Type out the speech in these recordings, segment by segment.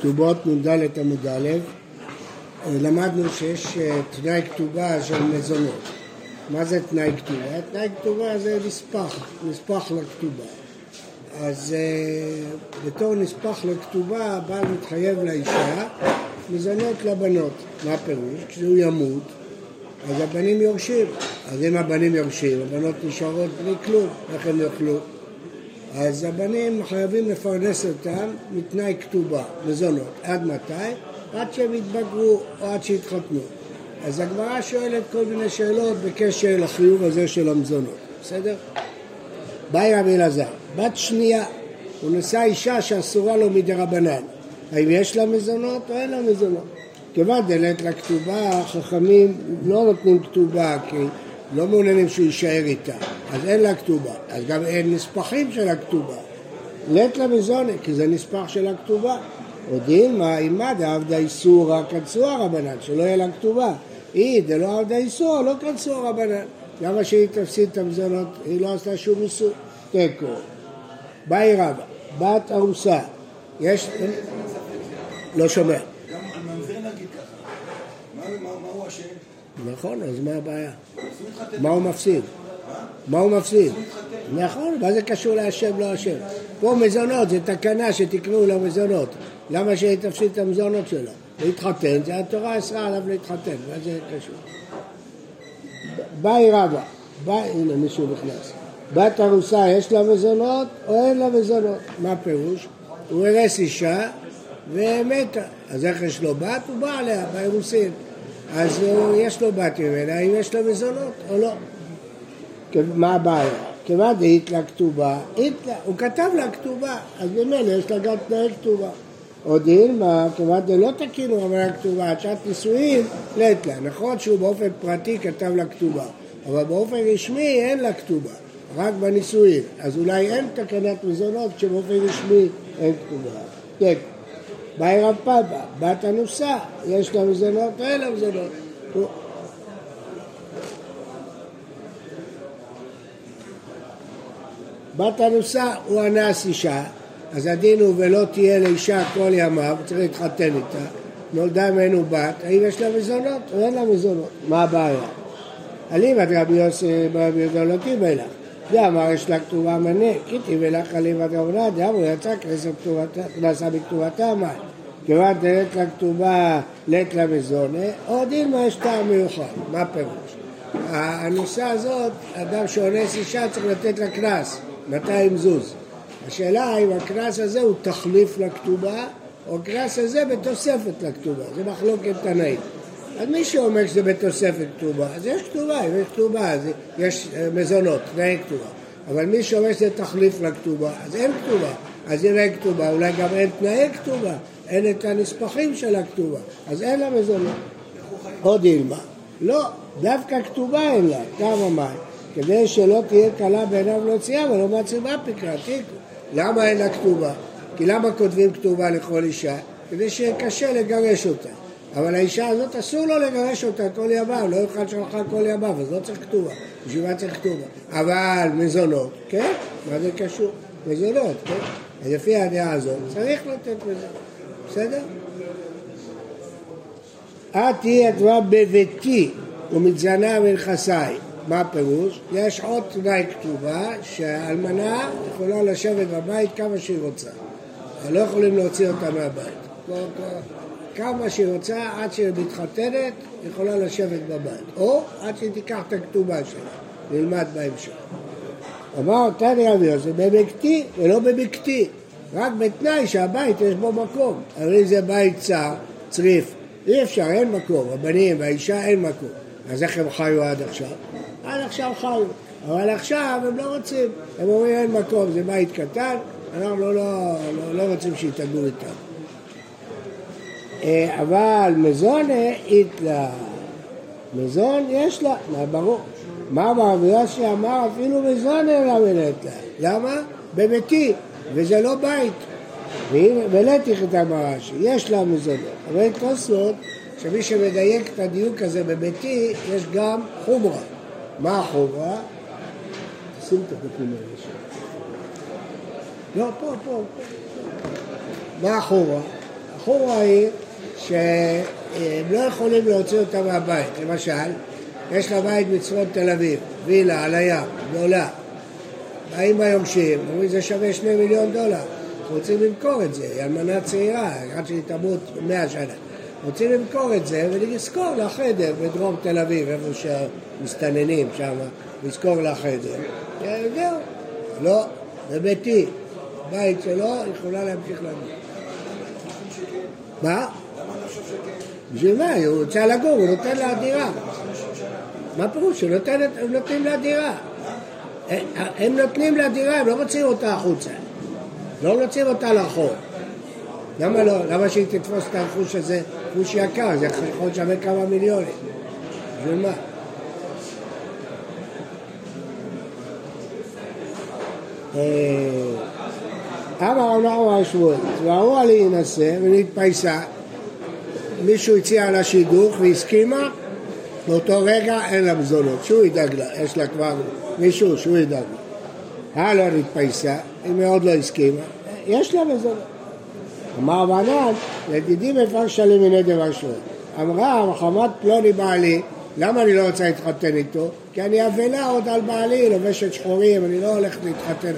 כתובות נ"ד עמוד א', למדנו שיש אה, תנאי כתובה של מזונות. מה זה תנאי כתובה? תנאי כתובה זה נספח, נספח לכתובה. אז אה, בתור נספח לכתובה, הבעל מתחייב לאישה מזונות לבנות. מה הפירוש? כשהוא ימות, אז הבנים יורשים. אז אם הבנים יורשים, הבנות נשארות בלי כלום, איך הם יאכלו? אז הבנים חייבים לפרנס אותם מתנאי כתובה, מזונות. עד מתי? עד שהם יתבגרו או עד שיתחתנו. אז הגמרא שואלת כל מיני שאלות בקשר לחיוב הזה של המזונות, בסדר? באי רבי אלעזר, בת שנייה, הוא נשא אישה שאסורה לו מדי רבנן. האם יש לה מזונות או אין לה מזונות? כיוון דלת לכתובה, חכמים לא נותנים כתובה כי לא מעוניינים שהוא יישאר איתה, אז אין לה כתובה, אז גם אין נספחים של הכתובה. לית למזונת, כי זה נספח של הכתובה. הודיעין מה עימה דעבדה איסורא כנסוה רבנן, שלא יהיה לה כתובה. היא דלא עבדה איסורא לא כנסוה רבנן. למה שהיא תפסיד את המזונות? היא לא עשתה שום איסור. תיקו. באי רבא, בת ארוסה, יש... לא שומע. נכון, אז מה הבעיה? מה הוא מפסיד? מה הוא מפסיד? נכון, מה זה קשור להשם לא השם? פה מזונות, זה תקנה שתקנו לו מזונות. למה שהיא תפסיד את המזונות שלו? להתחתן, זה התורה אסרה עליו להתחתן, מה זה קשור? באי רבא, באי, הנה מישהו נכנס. בת ארוסה יש לה מזונות או אין לה מזונות? מה הפירוש? הוא הרס אישה ומתה. אז איך יש לו בת? הוא בא עליה באירוסין. אז הוא, יש לו בת ממנה, האם יש לה מזונות או לא. מה הבעיה? כיוון דהית לה כתובה, הוא כתב לה כתובה, אז ממילא יש לה גם תנאי כתובה. עוד אילמה, כיוון דלא תקינו אבל הכתובה, עד שעת נישואין, לית לה. נכון שהוא באופן פרטי כתב לה כתובה, אבל באופן רשמי אין לה כתובה, רק בנישואין. אז אולי אין תקנת מזונות כשבאופן רשמי אין כתובה. כן. באי רב פאבה, בת אנוסה, יש לה מזונות או אין לה מזונות. בת אנוסה הוא אנס אישה, אז הדין הוא ולא תהיה לאישה כל ימיו, צריך להתחתן איתה, נולדה ממנו בת, האם יש לה מזונות או אין לה מזונות? מה הבעיה? אליבא דרבי יוסי ברבי יהודה לא קיבל לך. דאמר יש לה כתובה מנה, כי תיבל לך אליבא דרבנן, דאמר יצא כנסה בכתובתה מים. כיוון דלת לה לית לה מזונה, או דילמה יש טעם מיוחד. מה הפירוש? הנושא הזאת, אדם שאונס אישה צריך לתת לה קנס, 200 זוז. השאלה אם הקנס הזה הוא תחליף לכתובה, או הקנס הזה בתוספת לכתובה, זה מחלוקת תנאים. אז מי שאומר שזה בתוספת כתובה, אז יש כתובה, אם יש כתובה, אז יש אה, מזונות, תנאי כתובה. אבל מי שאומר שזה תחליף לכתובה, אז אין כתובה. אז אם אין כתובה, אולי גם אין תנאי כתובה, אין את הנספחים של הכתובה, אז אין לה מזונות. עוד אילמה. לא, דווקא כתובה אין לה, כמה מים. כדי שלא תהיה קלה בעיניו להוציאה ולא מעצימה פיקרה, תיקו. למה אין לה כתובה? כי למה כותבים כתובה לכל אישה? כדי שיהיה קשה לגרש אותה. אבל האישה הזאת אסור לו לגרש אותה כל ימיו, לא יוכל שלחה כל ימיו, אז לא צריך כתובה. בשביל מה צריך כתובה? אבל מזונות, כן? מה זה קשור? מזונות, כן? אז לפי הדעה הזאת צריך לתת מזונות, בסדר? את תהיי אדמה בביתי ומתזנה מנכסיי. מה הפירוש? יש עוד תנאי כתובה שהאלמנה יכולה לשבת בבית כמה שהיא רוצה. לא יכולים להוציא אותה מהבית. כמה שהיא רוצה, עד שהיא מתחתנת, יכולה לשבת בבית. או עד שהיא תיקח את הכתובה שלה, נלמד בהמשך. אמר תני רבי יוסף, במקטי ולא במקטי, רק בתנאי שהבית יש בו מקום. הרי זה בית צר, צריף, אי אפשר, אין מקום, הבנים והאישה אין מקום. אז איך הם חיו עד עכשיו? עד עכשיו חיו, אבל עכשיו הם לא רוצים, הם אומרים אין מקום, זה בית קטן, אנחנו לא, לא, לא, לא רוצים שיתאגרו איתם. אה, אבל מזונה איתלה, מזון יש לה, מה ברור. מה אמר ויוסי אמר אפילו מזון אין לה מלאת לה. למה? בביתי, וזה לא בית. ולתיך את המרש"י, יש לה מזונות. אבל תוספות, שמי שמדייק את הדיוק הזה בביתי, יש גם חומרה. מה החומרה? שים את הדפים האלה שם. לא, פה, פה, פה. מה החומרה? חורה היא שהם לא יכולים להוציא אותה מהבית. למשל, יש לה בית בצפון תל אביב, וילה על הים, גדולה. באים היורשים, אומרים זה שווה שני מיליון דולר. רוצים למכור את זה, היא אלמנה צעירה, עד שהיא תמות מאה שנה. רוצים למכור את זה ולזכור לה חדר בדרום תל אביב, איפה שמסתננים שם, לזכור לה חדר. זהו, לא, זה ביתי. בית שלו, יכולה להמשיך למות. מה? בשביל מה? הוא רוצה לגור, הוא נותן לה דירה. מה פירוש? הם נותנים לה דירה. הם נותנים לה דירה, הם לא מוציאים אותה החוצה. לא מוציאים אותה לרחוב. למה לא? למה שהיא תתפוס את הרכוש הזה, רכוש יקר, זה יכול לשווה כמה מיליונים. בשביל מה? אה, אמר נחמן השבועית, ואמרה להינשא ונתפייסה, מישהו הציע לה שידוך והסכימה, באותו רגע אין לה מזונות, שהוא ידאג לה, יש לה כבר מישהו שהוא ידאג לה. הלאה נתפייסה, היא מאוד לא הסכימה, יש לה מזונות. אמר רבנן, לדידי מפרשה לי מיני דבר שבועית. אמרה, מחמת פלוני בעלי, למה אני לא רוצה להתחתן איתו? כי אני אבלה עוד על בעלי, לובשת שחורים, אני לא הולכת להתחתן.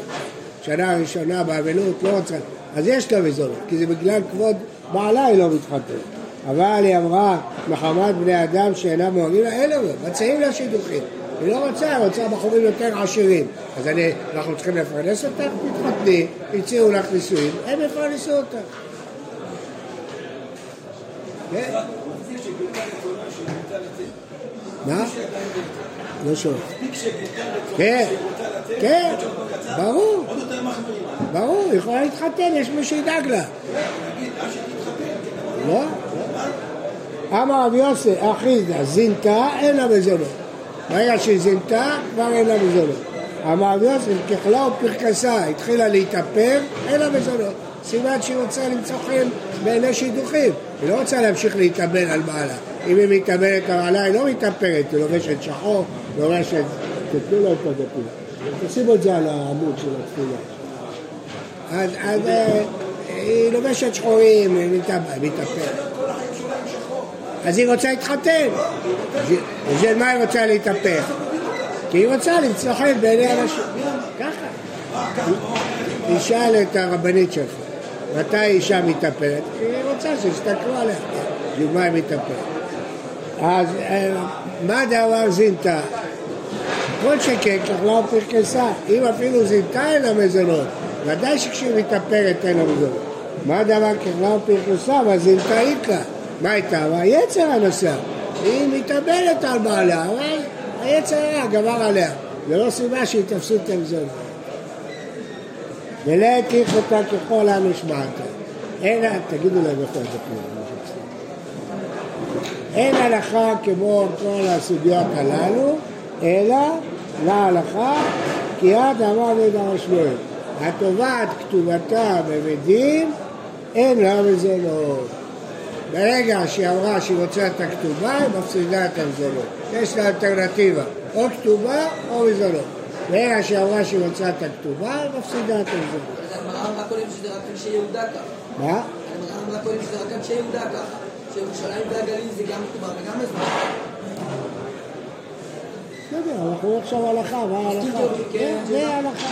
שנה ראשונה באבלות, לא רוצה. אז יש לה מזונות, כי זה בגלל כבוד בעלה היא לא מתחתנת. אבל היא אמרה, מחמת בני אדם שאינם אוהבים לה, אין לנו, מציעים לה שידוכים. היא לא רוצה, היא רוצה בחורים יותר עשירים. אז אני, אנחנו צריכים לפרנס אותך? מתחתני, הציעו לך נישואים, הם יפרנסו אותך. כן? מה? לא שומע. כן, כן, ברור. ברור, היא יכולה להתחתן, יש מי שידאג לה. לא? אמר רבי יוסף, אחידה, זינתה, אין לה מזונות. ברגע שהיא זינתה, כבר אין לה מזונות. אמר יוסף, ככלה ופרקסה, התחילה להתאפר, אין לה מזונות. סימן שהיא רוצה למצוא חן בעיני שידוכים. היא לא רוצה להמשיך להתאבל על בעלה. אם היא מתאבלת על בעלה, היא לא מתאפרת, היא לובשת שחור, לובשת... תתנו לו את הדפים. תשימו את זה על העמוד של התפילה. אז, אז אה, היא לובשת שחורים, היא מתאפרת. אז היא רוצה להתחתן. בשביל מה היא רוצה להתאפר? כי היא רוצה למצוא חן בעיני אנשים. ככה. תשאל את הרבנית שלך, מתי אישה מתאפרת? היא רוצה שיסתכלו עליה. בשביל מה היא מתאפרת? אז אה, מה דבר זינתה? כל שכן ככלה ופרקסה, אם אפילו זינתה אין לה מזונות, ודאי שכשהיא מתאפרת אין לה מזונות. מה דבר ככלה ופרקסה? והזינתה איכה. מה הייתה? היצר הנוסע. היא מתאבלת על בעלה, אבל היצר היה גבר עליה. זה לא סיבה שהיא תפסיד את המזונות. ולא הטיף אותה ככל המשמעתה. אין, תגידו להם איפה זה כלום. אין הלכה כמו כל הסוגיות הללו, אלא להלכה כי את אמר בית המשמעות. התובעת כתובתה בבית אין לה מזונות. ברגע שהיא אמרה שהיא רוצה את הכתובה, היא מפסידה את המזונות. יש לה אלטרנטיבה, או כתובה או מזונות. ברגע שהיא אמרה שהיא רוצה את הכתובה, היא מפסידה את המזונות. הגמרא אמרה קודם שזה רק אנשי יהודה ככה. מה? הגמרא אמרה קודם שזה רק אנשי יהודה ככה. שירושלים והגליל זה גם כתובה וגם מזונות. בסדר, אנחנו עכשיו הלכה, מה ההלכה? כן, זה ההלכה.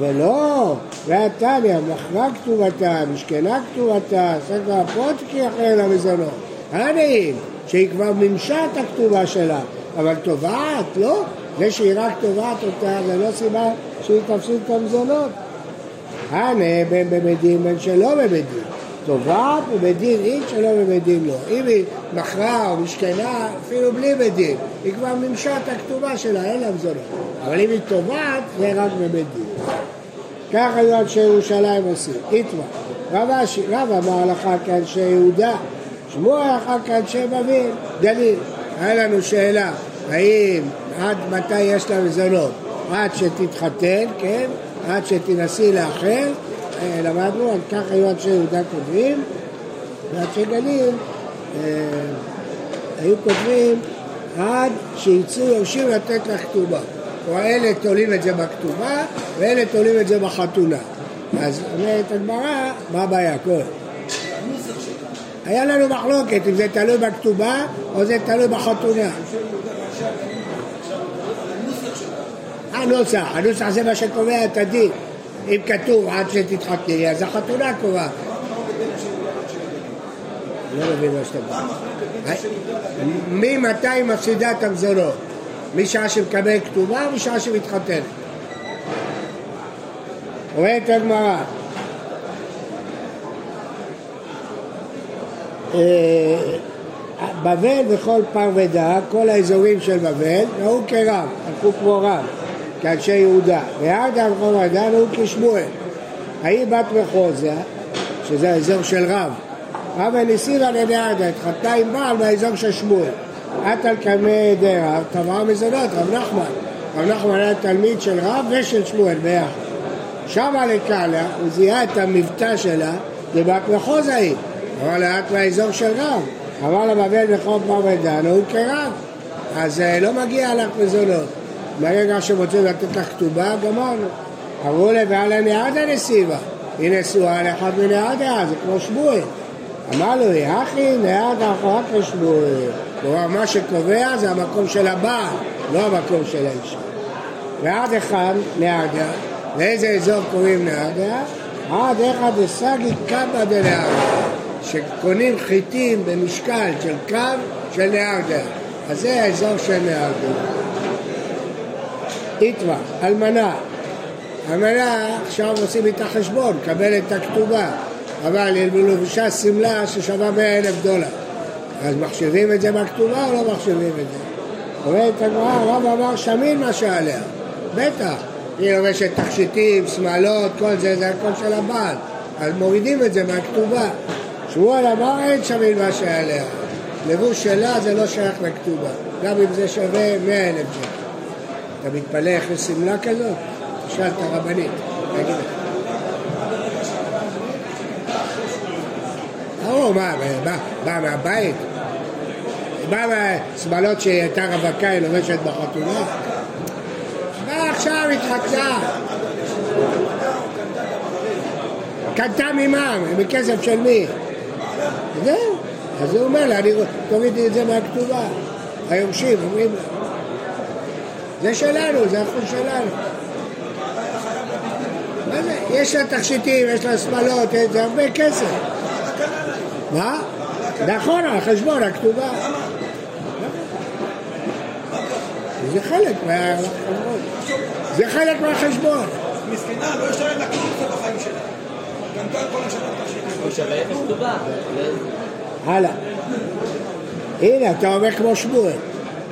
ולא, והתניא, מכרה כתובתה, משכנה כתובתה, ספר הפרוט כי אחרי למזונות. העניים, שהיא כבר מימשה את הכתובה שלה, אבל תובעת, לא. זה שהיא רק תובעת אותה, זה לא סיבה שהיא תפסיד את המזונות. הנה, בין דין, בין שלא בבית דין. תובעת בבית דין היא שלא בבית דין לא. אם היא מכרה או משכנה, אפילו בלי בית דין, היא כבר מימשה את הכתובה שלה, אין לה מזונות. אבל אם היא תובעת, זה רק בבית דין. כך היו אנשי ירושלים עושים. איתמר, רב אשי, רב אמר הלכה כאנשי יהודה, שמוע הלכה כאנשי בבל, גליל. היה לנו שאלה, האם עד מתי יש לה מזונות? עד שתתחתן, כן? עד שתנסי לאחר, למדנו, כך היו אנשי יהודה כותבים, ואנשי גליל אה, היו כותבים עד שיצאו יורשים לתת לך כתובה. או אלה תולים את זה בכתובה, ואלה תולים את זה בחתונה. אז אומרת הגמרא, מה הבעיה? כל. היה לנו מחלוקת אם זה תלוי בכתובה או זה תלוי בחתונה. הנוסח, הנוסח זה מה שקובע את הדין. אם כתוב עד שתתחתני, אז החתונה קובעת. לא מבין מה שאתה אומר. ממתי מפסידה את המזונות? משעה שמקבל כתובה או משעה שמתחתנת? אומרת הגמרא אה, בבל וכל פרבדה, כל האזורים של בבל, נהוג כרב, הלכו כמו רב, כאנשי יהודה. וירדה וכל פרבדה נהוג כשמואל. ההיא בת מחוזה, שזה האזור של רב, רב אליסיבה לנהדה, התחתנה עם בעל מהאזור של שמואל. את על קלמי דרב, תבעה מזונות, רב נחמן. רב נחמן היה תלמיד של רב ושל שמואל ביחד. שמה לקאלה, הוא זיהה את המבטא שלה, לבת מחוזה היא. אבל את מהאזור של רב. אמר לה בבל בחום פר ודן, הוא כרב. אז אה, לא מגיע לך מזונות. ברגע שרוצים לתת לך כתובה, גמרנו. אמרו לה, ועל נעדה נסיבה. היא נשואה לאחד מנעדה, זה כמו שמואל. אמר לו, אחי, נעדה רק לשמואל. כלומר, מה שקובע זה המקום של הבעל, לא המקום של האישה. ועד אחד נעדה, לאיזה אזור קוראים נעדה? עד אחד דסגי קבא דנעדה. שקונים חיטים במשקל של קו של נהרדה. אז זה האזור של נהרדה. איתמה, אלמנה. אלמנה, עכשיו עושים איתה חשבון, מקבלת את הכתובה, אבל היא לבושה שמלה ששווה 100 אלף דולר. אז מחשיבים את זה בכתובה או לא מחשיבים את זה? אומרת הגמרא, הרב אמר שמין מה שעליה. בטח, היא לובשת תכשיטים, שמאלות, כל זה, זה הכל של הבעל. אז מורידים את זה מהכתובה. שמואל אמר אין שווה מה שהיה עליה. לבוש שלה זה לא שייך לכתובה, גם אם זה שווה מאה אלף שקל. אתה מתפלא איך יש שמלה כזאת? תשאל את הרבנית, תגיד לך. או, מה, בא, מהבית? בא מהשמאלות שהיא הייתה רווקה, היא לובשת בחתונה? בא עכשיו התחתנה. קנתה ממה? מכסף של מי? זהו. אז הוא אומר לה, תורידי את זה מהכתובה. היורשים אומרים לה. זה שלנו, זה אחוז שלנו. מה זה? יש לה תכשיטים, יש לה שמאלות, זה הרבה כסף. מה? נכון, על חשבון הכתובה. זה חלק מהחשבון. זה חלק מהחשבון. מסכנה, לא ישלם לה כלום בחיים שלה. הלאה. הנה, אתה אומר כמו שמואל.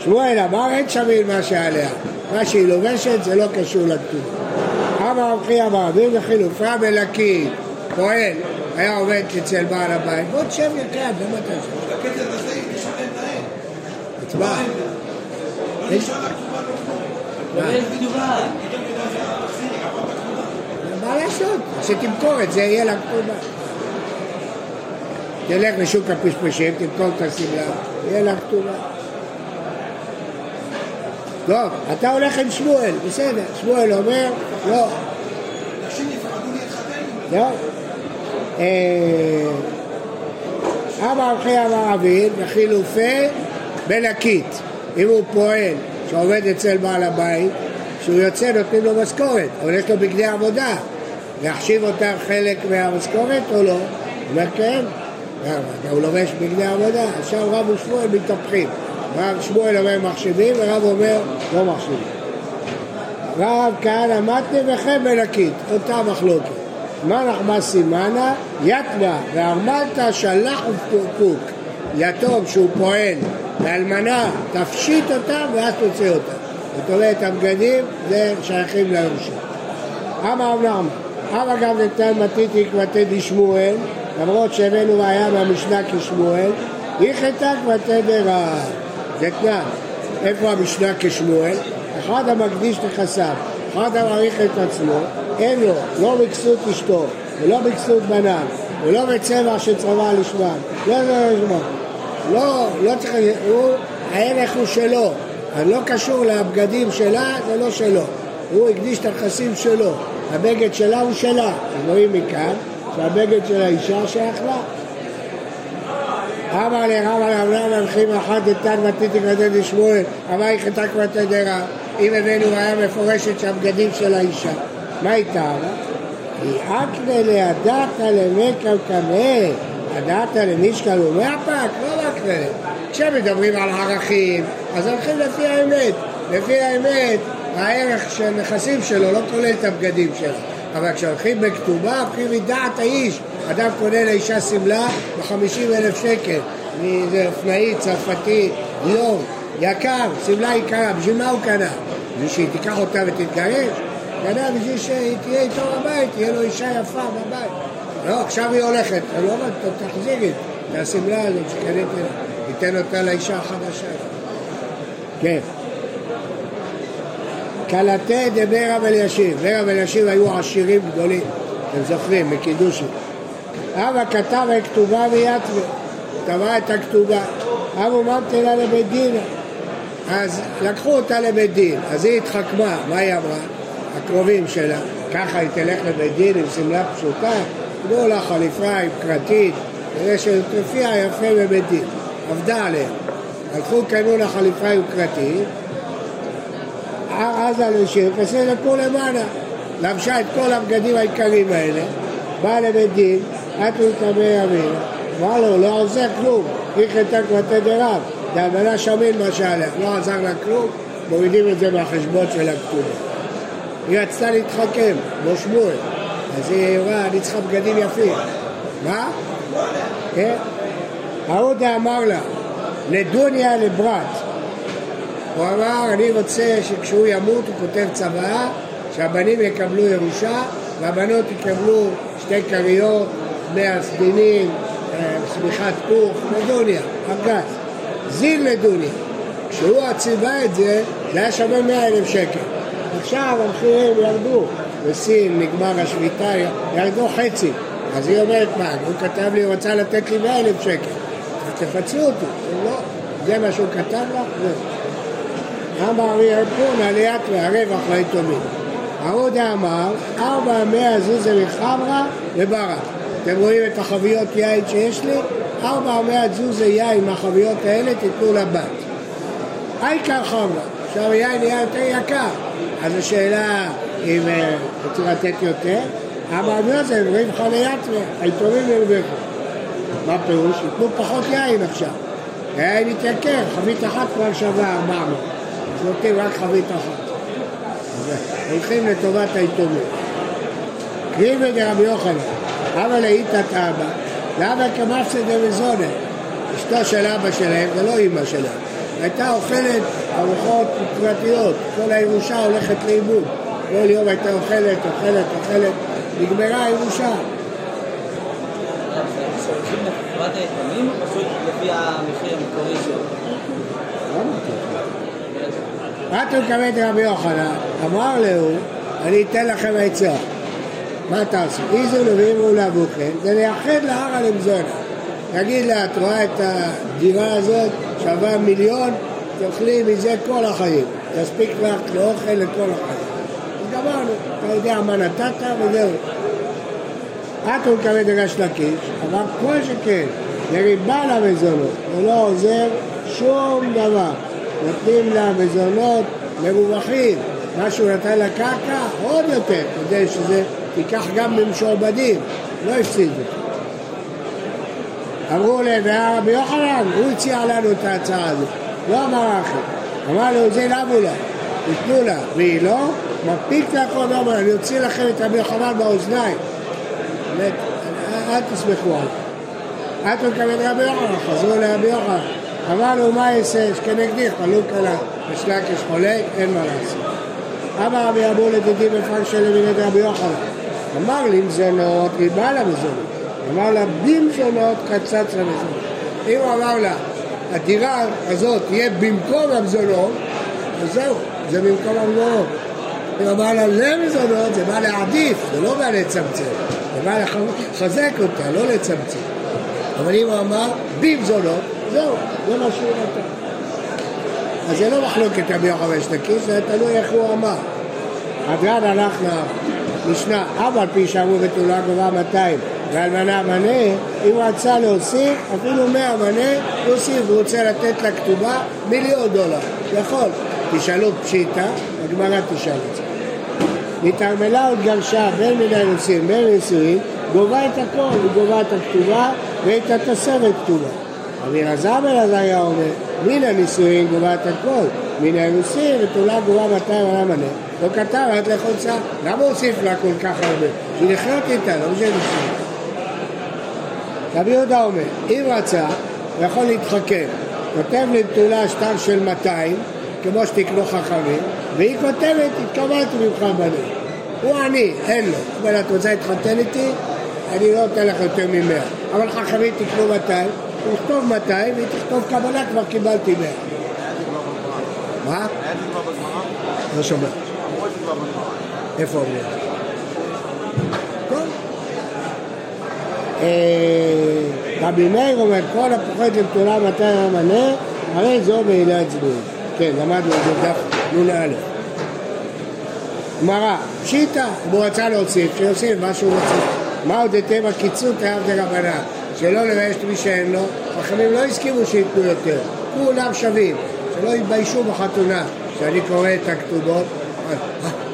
שמואל אמר אין שווים מה שעליה. מה שהיא לובשת זה לא קשור לכתוב. אמר רבי אמר, ואם לחילופה בלקית, פועל, היה עובד אצל בעל הבית, בוא תשב לכאן, למה אתה יושב? הכסף הזה היא תשלם להם. הצבעה. לא נשאר לכתובה. מה לעשות? שתמכור את זה, יהיה לה כתובה. תלך לשוק הפשפשים, תמכור את השמלה, יהיה לה כתובה. טוב, אתה הולך עם שמואל, בסדר. שמואל אומר, לא. לא. אמר אחי אמר אביב, וחילופי בלקית. אם הוא פועל שעובד אצל בעל הבית, כשהוא יוצא נותנים לו משכורת, אבל יש לו בגדי עבודה. להחשיב אותה חלק מהמשכורת או לא? הוא אומר כן. הוא לובש בגדי עבודה, עכשיו רב ושמואל מתהפכים. רב שמואל אומר מחשיבים ורב אומר לא מחשיבים. רב כהנא מתנה וכן מלקית, אותה מחלוקת. מה נחמה סימנה? יתנה וארמלתא שלח ופוק. יתום שהוא פועל לאלמנה, תפשיט אותה ואז תוציא אותה. זאת אומרת, הבגדים זה שייכים ליורשים. אמר רב נחמן אבא גם נתן מתיתי כבתי דשמואל, למרות שהבאנו ראיה מהמשנה כשמואל, יחטא כבתי דרע. זה תנאי. איפה המשנה כשמואל? אחד המקדיש נכסיו, אחד המעריך את עצמו, אין לו, לא בכסות אשתו, ולא בכסות בניו, ולא בצבע שצבע לשמם, לא זה לשמם. לא, לא צריך, הוא, הערך הוא שלו, אז לא קשור לבגדים שלה, זה לא שלו. הוא הקדיש את הנכסים שלו. הבגד שלה הוא שלה. אז רואים מכאן שהבגד של האישה שייך לה. אמר לרב על אברהם הולכים אחת דתן ותיתיק ותת לשמואל, אמר יחטא כבר תדרה, אם הבאנו ראיה מפורשת שהבגדים של האישה. מה איתה? היא אקנה להדתא למקם קמא, הדתא למשקל ומאפק, לא אקנה. כשמדברים על ערכים, אז הולכים לפי האמת. לפי האמת, הערך של הנכסים שלו לא כולל את הבגדים שלו. אבל כשהולכים בכתובה, הולכים מדעת האיש. אדם קונה לאישה שמלה ב-50 אלף שקל, מאיזה אופנאי, צרפתי, יום, יקר, שמלה יקרה, בשביל מה הוא קנה? בשביל שהיא תיקח אותה ותתגרש? קנה בשביל שהיא תהיה איתו בבית, תהיה לו אישה יפה בבית. לא, עכשיו היא הולכת, אני לא אומר, תחזירי את השמלה הזאת שקניתי לה, תיתן אותה לאישה החדשה. כן. קלטי דבר רב אלישיב, ורב אלישיב היו עשירים גדולים, אתם זוכרים, מקידושים. אבא כתב הכתובה ויתווה, טבע את הכתובה. אבו ממתלה לבית דין, אז לקחו אותה לבית דין, אז היא התחכמה, מה היא אמרה? הקרובים שלה, ככה היא תלך לבית דין עם שמלה פשוטה, תנו לה חליפה עם קרטית, כדי שתופיע יפה בבית דין, עבדה עליהם. הלכו, קנו לה חליפה עם קרטית, אז השם, פסלקו למעלה. לבשה את כל הבגדים העיקריים האלה, באה לבית דין, את ולקבל ימין, אמר לו, לא עוזר כלום, הייתה כבר דרב, דאמנה שמין מה שעליה, לא עזר לה כלום, מורידים את זה מהחשבון של הכתובה. היא רצתה להתחכם, כמו שמואל, אז היא אמרה, אני צריכה בגדים יפים. מה? כן? ההודה אמר לה, לדוניה לברט, הוא אמר, אני רוצה שכשהוא ימות, הוא כותב צוואה, שהבנים יקבלו ירושה והבנות יקבלו שתי כריות, מאה סדינים, שמיכת פוך, לדוניה, ארגז. זין לדוניה. כשהוא ציווה את זה, זה היה שווה מאה אלף שקל. עכשיו המחירים ירדו, בסין נגמר השביתה, ירדו חצי. אז היא אומרת, מה, הוא כתב לי, הוא רצה לתת לי מאה אלף שקל. תפצו אותי. לא, זה מה שהוא כתב לך? אמר רבי ירפון עליית מהרווח ליתומים. הרודה אמר, ארבע מאה זוזה מחברה לברה. אתם רואים את החביות יין שיש לי? ארבע מאה זוזה יין מהחביות האלה תיתנו לבת. העיקר חברה. עכשיו יין נהיה יותר יקר. אז השאלה אם אה, רוצים לתת יותר, יוסף, רואים לך ליתרה, היתומים ירוויחו. מה פירוש? ייתנו פחות יין עכשיו. היין יתייקר, חבית אחת כבר שווה ארבע מאות. נותנים רק חבית אחת. הולכים לטובת היתומים. קריבי דרבי יוחנן, אבא לאיתת אבא, לאבא כמפסד דמזונה. אשתו של אבא שלהם, זה לא אימא שלהם. הייתה אוכלת ארוחות פרטיות, כל הירושה הולכת לאיבוד. כל יום הייתה אוכלת, אוכלת, אוכלת, נגמרה הירושה. המקורי שלו? רק לקבל את רבי יוחנן, אמר לו, אני אתן לכם עצה. מה תעשו? איזו ואימרו לאבוכם, זה לייחד להר הלמזונה. תגיד לה, את רואה את הדירה הזאת, שווה מיליון, תאכלי מזה כל החיים. תספיק לך לאוכל לכל החיים. גמרנו, אתה יודע מה נתת וזהו. את הוא מקבל דגש לקיש, אבל כל שכן, לריבה למזונות, ולא עוזר שום דבר. נותנים לה מזונות מרווחים, מה שהוא נתן לקרקע עוד יותר, כדי שזה ייקח גם במשועבדים, לא הפסידו. אמרו להם, רבי יוחנן, הוא הציע לנו את ההצעה הזאת, לא אמר אחר. אמר לו, זה למו לה, תיתנו לה, והיא לא, מפיק לה כל דבר, אני אוציא לכם את רבי יוחנן באוזניים. באמת, אל תסמכו עליו. את מקבלת רבי יוחנן, חזרו לרבי יוחנן. אמר לו, מה אעשה? שכנגדי חלוק עליו. יש לקיש חולק, אין מה לעשות. אמר רבי אבו לדידי בפרש של מנהל רבי יוחנן. אמר לי מזונות, ריבה למזונות. אמר לה, במזונות קצץ למזונות. אם הוא אמר לה, הדירה הזאת תהיה במקום המזונות, אז זהו, זה במקום המזונות. אם אמר לה למזונות, זה בא להעדיף, זה לא בא לצמצם. זה בא לחזק אותה, לא לצמצם. אבל אם הוא אמר במזונות, זהו, זה מה שהוא נתן. אז זה לא מחלוקת רבי יוחנן יש לקיש, זה תלוי איך הוא אמר. הדרן הלך משנה, אף על פי שאמרו בתולה גובה 200 ואלמנה מנה, אם רצה להוסיף, אפילו 100 מנה, להוסיף, הוא רוצה לתת לה כתובה מיליון דולר, יכול. תשאלו פשיטה, הגמרא תשאל את זה. נתערמלה עוד גרשה בין מן האנוסים בין הנישואין, גובה את הכל, היא גובה את הכתובה ואת התוספת כתובה. רבי אלעזר בן עזריה אומר, מן הנישואין גובה את הכל, מן האנוסים ותולה גובה 200 על המנה. לא כתב עד לחוצה, למה הוסיף לה כל כך הרבה? היא לחיות איתה, לא משנה. רבי יהודה אומר, אם רצה, הוא יכול להתחכם. כותב לי בתולה שטר של 200, כמו שתקנו חכמים, והיא כותבת, התקבלתי ממך בנים. הוא עני, אין לו. אבל את רוצה להתחתן איתי? אני לא נותן לך יותר ממאה. אבל חכמים תקנו 200, הוא יכתוב 200 והיא תכתוב קבלה, כבר קיבלתי 100. מה? לא שומע. איפה אומרים? אה, רבי מאיר אומר, כל הפוחד לבתולה 200 המנה, הרי זו בעילת זנות. כן, למדנו את זה דף נ"א. גמרא, פשיטא, אם הוא רצה להוסיף, שיוסיף מה שהוא רוצה. מה עוד היטב הקיצות חייב דרבנן, שלא לבייש את מי שאין לו, חכמים לא הסכימו שייתנו יותר, כולם שווים, שלא יתביישו בחתונה, שאני קורא את הכתובות,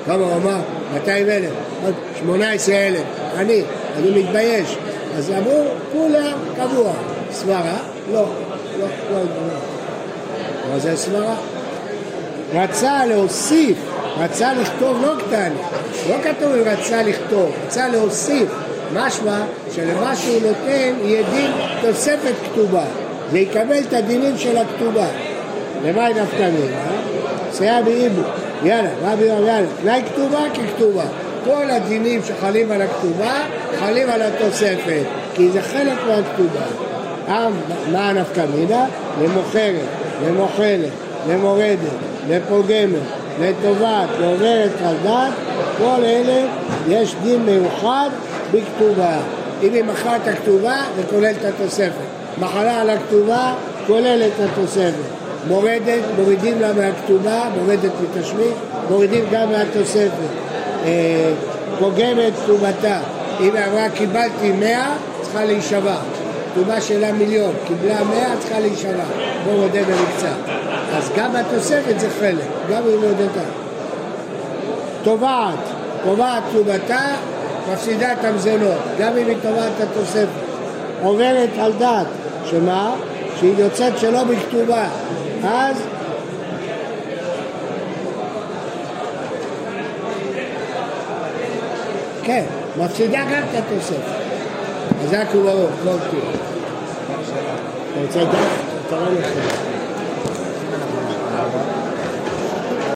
כמה הוא אמר? 200 אלף, עוד 18 אלף, אני, אני מתבייש. אז אמרו, כולם קבוע. סברה? לא, לא, לא, לא. מה זה סברה? רצה להוסיף, רצה לכתוב לא קטן, לא כתוב אם רצה לכתוב, רצה להוסיף, משמע שלמה שהוא נותן יהיה דין תוספת כתובה, זה יקבל את הדינים של הכתובה. למה היא דווקא מינה? סייע באיבו, יאללה, רבי יאללה, יאללה, תנאי כתובה ככתובה. כל הדינים שחלים על הכתובה חלים על התוספת, כי זה חלק מהכתובה. מה הנפקא מינה? למוכרת, למוכלת, למורדת, לפוגמת, לטובת, לעוברת על דת, כל אלה יש דין מיוחד בכתובה. אם היא מכרה את הכתובה, זה כולל את התוספת. מחלה על הכתובה, כולל את התוספת. מורדת, מורידים לה מהכתובה, מורדת מתשמיש, מורידים גם מהתוספת. אה, פוגמת כתובתה. אם היא אמרה קיבלתי מאה, צריכה להישבע. כתובה שלה מיליון, קיבלה מאה, צריכה להישבע. בוא מודה במקצת. אז גם התוספת זה חלק, גם אם הודתה. תובעת, תובעת כתובתה, מפסידה את המזונות, גם אם היא תובעת את התוספת. עוברת על דת, שמה? שהיא יוצאת שלא בכתובה. אז כן, מפסידה גם את התוספת. אז זה הכוברות, לא כתוב. אתה רוצה דף? אתה לא נכנס.